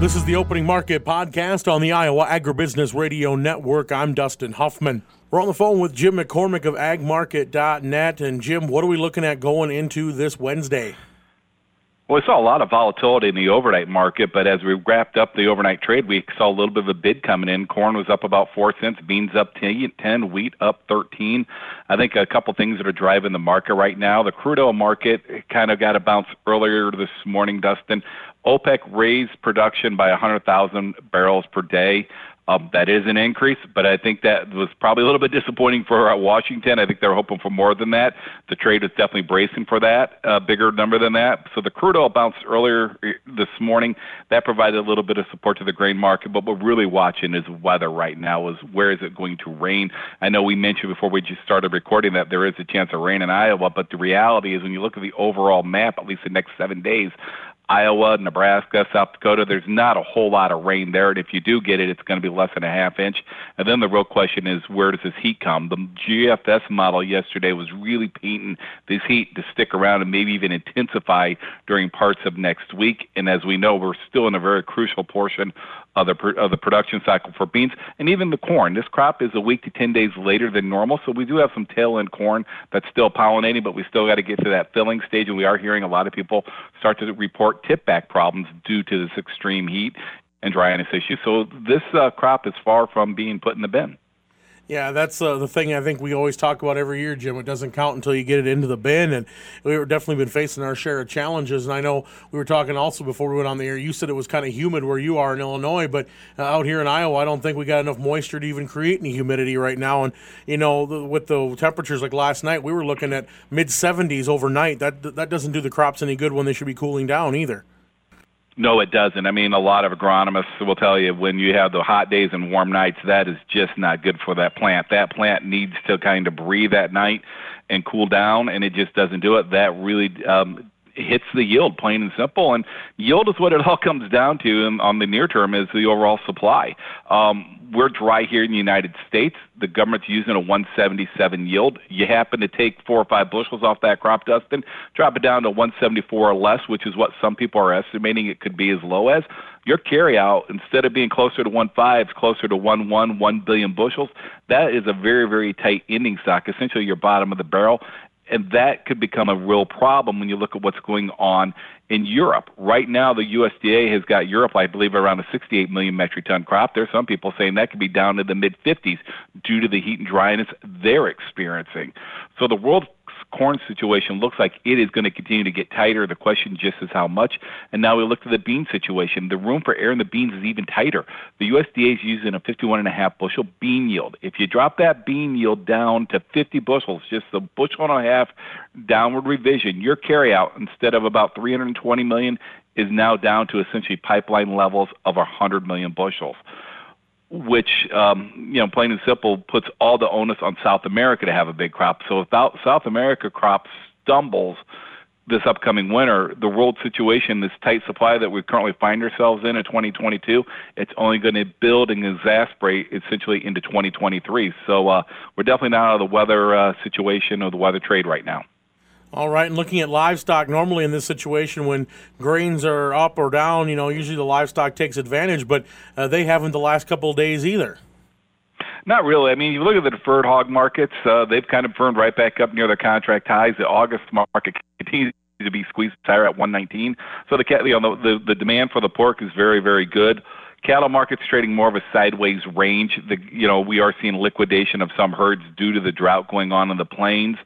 This is the Opening Market Podcast on the Iowa Agribusiness Radio Network. I'm Dustin Huffman. We're on the phone with Jim McCormick of agmarket.net. And Jim, what are we looking at going into this Wednesday? Well, we saw a lot of volatility in the overnight market, but as we wrapped up the overnight trade week, saw a little bit of a bid coming in. Corn was up about four cents, beans up 10, 10 wheat up 13. I think a couple things that are driving the market right now. The crude oil market kind of got a bounce earlier this morning, Dustin. OPEC raised production by 100,000 barrels per day. Um, that is an increase, but I think that was probably a little bit disappointing for uh, Washington. I think they're hoping for more than that. The trade is definitely bracing for that, a uh, bigger number than that. So the crude oil bounced earlier uh, this morning. That provided a little bit of support to the grain market, but what we're really watching is weather right now is where is it going to rain? I know we mentioned before we just started recording that there is a chance of rain in Iowa, but the reality is when you look at the overall map, at least the next seven days, Iowa, Nebraska, South Dakota, there's not a whole lot of rain there. And if you do get it, it's going to be less than a half inch. And then the real question is, where does this heat come? The GFS model yesterday was really painting this heat to stick around and maybe even intensify during parts of next week. And as we know, we're still in a very crucial portion of the, of the production cycle for beans and even the corn. This crop is a week to 10 days later than normal, so we do have some tail end corn that's still pollinating, but we still got to get to that filling stage. And we are hearing a lot of people start to report tip back problems due to this extreme heat and dryness issue. So this uh, crop is far from being put in the bin. Yeah, that's uh, the thing I think we always talk about every year, Jim. It doesn't count until you get it into the bin, and we've definitely been facing our share of challenges. And I know we were talking also before we went on the air. You said it was kind of humid where you are in Illinois, but uh, out here in Iowa, I don't think we got enough moisture to even create any humidity right now. And you know, the, with the temperatures like last night, we were looking at mid 70s overnight. That that doesn't do the crops any good when they should be cooling down either. No, it doesn't. I mean, a lot of agronomists will tell you when you have the hot days and warm nights, that is just not good for that plant. That plant needs to kind of breathe at night and cool down, and it just doesn't do it. That really um, hits the yield, plain and simple. And yield is what it all comes down to in, on the near term is the overall supply. Um, we're dry here in the United States. The government's using a 177 yield. You happen to take four or five bushels off that crop, Dustin, drop it down to 174 or less, which is what some people are estimating it could be as low as. Your carryout, instead of being closer to 1.5, it's closer to 1.1, 1 billion bushels. That is a very, very tight ending stock, essentially your bottom of the barrel and that could become a real problem when you look at what's going on in Europe. Right now, the USDA has got Europe, I believe, around a 68 million metric ton crop. There are some people saying that could be down to the mid 50s due to the heat and dryness they're experiencing. So the world corn situation looks like it is going to continue to get tighter. The question just is how much. And now we look at the bean situation. The room for air in the beans is even tighter. The USDA is using a 51 and a half bushel bean yield. If you drop that bean yield down to 50 bushels, just a bushel and a half downward revision, your carryout instead of about 320 million is now down to essentially pipeline levels of 100 million bushels which, um, you know, plain and simple, puts all the onus on South America to have a big crop. So without South America crop stumbles this upcoming winter, the world situation, this tight supply that we currently find ourselves in in 2022, it's only going to build and exasperate essentially into 2023. So uh, we're definitely not out of the weather uh, situation or the weather trade right now. All right, and looking at livestock, normally in this situation, when grains are up or down, you know, usually the livestock takes advantage, but uh, they haven't the last couple of days either. Not really. I mean, you look at the deferred hog markets; uh, they've kind of firmed right back up near their contract highs. The August market continues to be squeezed higher at 119. So the you know, the, the demand for the pork is very, very good. Cattle markets trading more of a sideways range. The you know we are seeing liquidation of some herds due to the drought going on in the plains.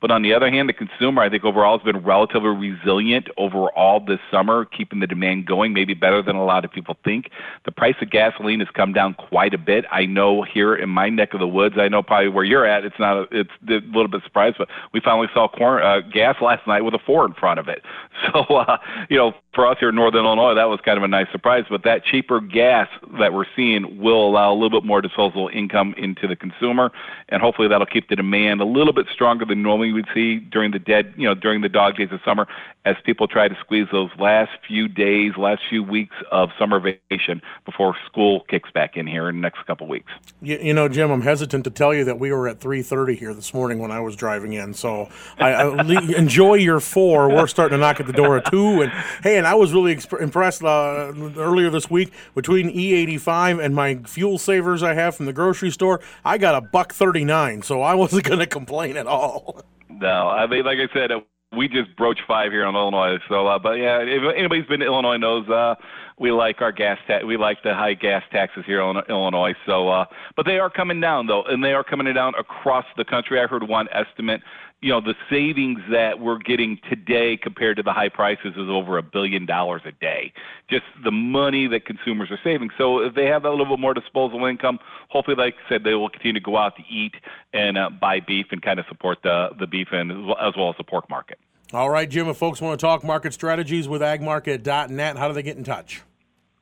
But on the other hand, the consumer, I think overall, has been relatively resilient overall this summer, keeping the demand going, maybe better than a lot of people think. The price of gasoline has come down quite a bit. I know here in my neck of the woods, I know probably where you're at, it's not, a, it's a little bit surprised, but we finally saw corn, uh, gas last night with a four in front of it. So, uh, you know, for us here in Northern Illinois, that was kind of a nice surprise. But that cheaper gas that we're seeing will allow a little bit more disposable income into the consumer, and hopefully that'll keep the demand a little bit stronger than normally we would see during the dead, you know, during the dog days of summer, as people try to squeeze those last few days, last few weeks of summer vacation before school kicks back in here in the next couple weeks. You, you know, Jim, I'm hesitant to tell you that we were at 3:30 here this morning when I was driving in. So I, I enjoy your four. We're starting to knock at the door at two, and hey, and I was really exp- impressed uh, earlier this week between E85 and my fuel savers I have from the grocery store. I got a buck 39, so I wasn't going to complain at all. No, I mean, like I said, we just broach five here in Illinois. So, uh, but yeah, if anybody's been to Illinois knows uh, we like our gas tax. We like the high gas taxes here in Illinois. So, uh, but they are coming down though, and they are coming down across the country. I heard one estimate. You know, the savings that we're getting today compared to the high prices is over a billion dollars a day. Just the money that consumers are saving. So, if they have a little bit more disposable income, hopefully, like I said, they will continue to go out to eat and uh, buy beef and kind of support the the beef and as well as the pork market. All right, Jim. If folks want to talk market strategies with agmarket.net, how do they get in touch?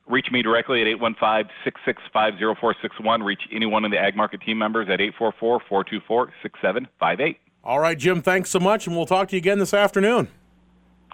Reach me directly at 815-665-0461. Reach any one of the Ag Market team members at 844-424-6758. All right, Jim, thanks so much, and we'll talk to you again this afternoon.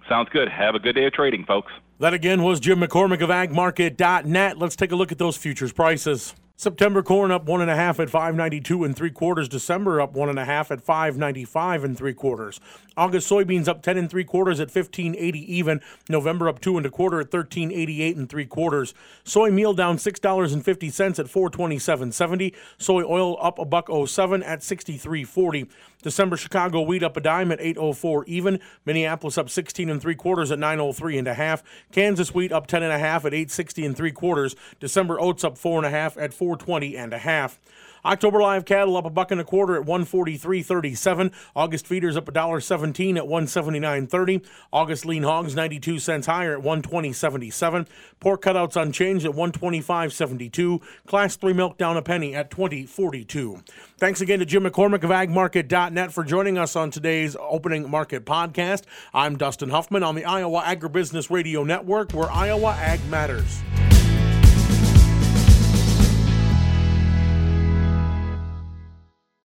Sounds good. Have a good day of trading, folks. That again was Jim McCormick of agmarket.net. Let's take a look at those futures prices. September corn up one and a half at 592 and three quarters. December up one and a half at 595 and three quarters. August soybeans up 10 and three quarters at 1580 even. November up two and a quarter at 1388 and three quarters. Soy meal down six dollars and fifty cents at 427.70. Soy oil up a buck 07 at 63.40. December Chicago wheat up a dime at 804 even. Minneapolis up 16 and three quarters at 903 and a half. Kansas wheat up 10 and a half at 860 and three quarters. December oats up four and a half at 420 and a half. October live cattle up a buck and a quarter at 143.37. August feeders up a dollar 17 at 179.30. August lean hogs 92 cents higher at 120.77. Pork cutouts unchanged at 125.72. Class 3 milk down a penny at 20.42. Thanks again to Jim McCormick of agmarket.net for joining us on today's opening market podcast. I'm Dustin Huffman on the Iowa Agribusiness Radio Network where Iowa Ag matters.